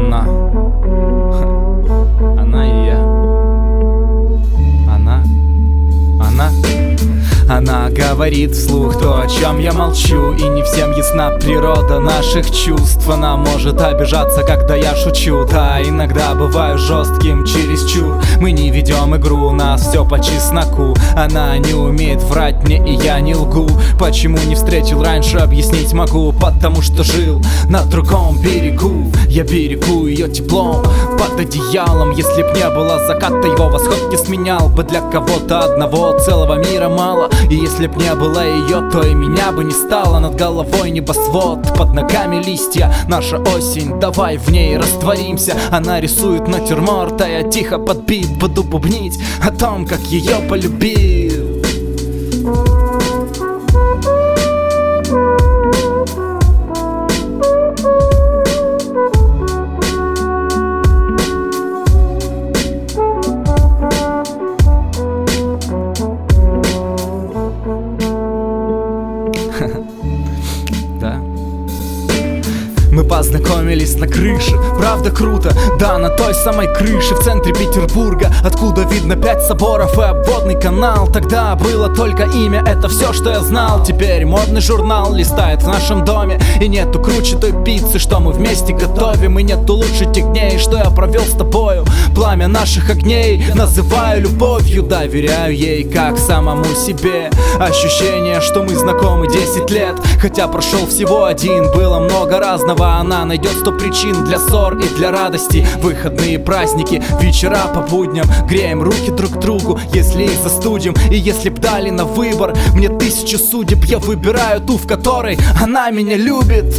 странно Она говорит вслух то, о чем я молчу И не всем ясна природа наших чувств. Она может обижаться, когда я шучу Да, иногда бываю жестким чересчур. Мы не ведем игру, у нас все по чесноку. Она не умеет врать мне и я не лгу. Почему не встретил раньше, объяснить могу. Потому что жил на другом берегу. Я берегу ее теплом под одеялом. Если б не было заката, его восход не сменял бы Для кого-то одного. Целого мира мало И если б не было ее, то и меня бы не стало Над головой небосвод, под ногами листья Наша осень, давай в ней растворимся. Она рисует натюрморт, а я тихо подбит Буду бубнить о том, как ее полюбил Мы познакомились на крыше, правда круто Да, на той самой крыше в центре Петербурга Откуда видно пять соборов и обводный канал. Тогда было только имя, это все, что я знал. Теперь модный журнал листает в нашем доме И нету круче той пиццы, что мы вместе готовим И нету лучше тех дней, что я провел с тобою. Пламя наших огней называю любовью Доверяю ей как самому себе. Ощущение, что мы знакомы 10 лет Хотя прошел всего один, было много разного Она найдет сто причин для ссор и для радости. Выходные праздники, вечера по будням. Греем руки друг другу, если их застудим. И если б дали на выбор мне тысячу судеб. Я выбираю ту, в которой она меня любит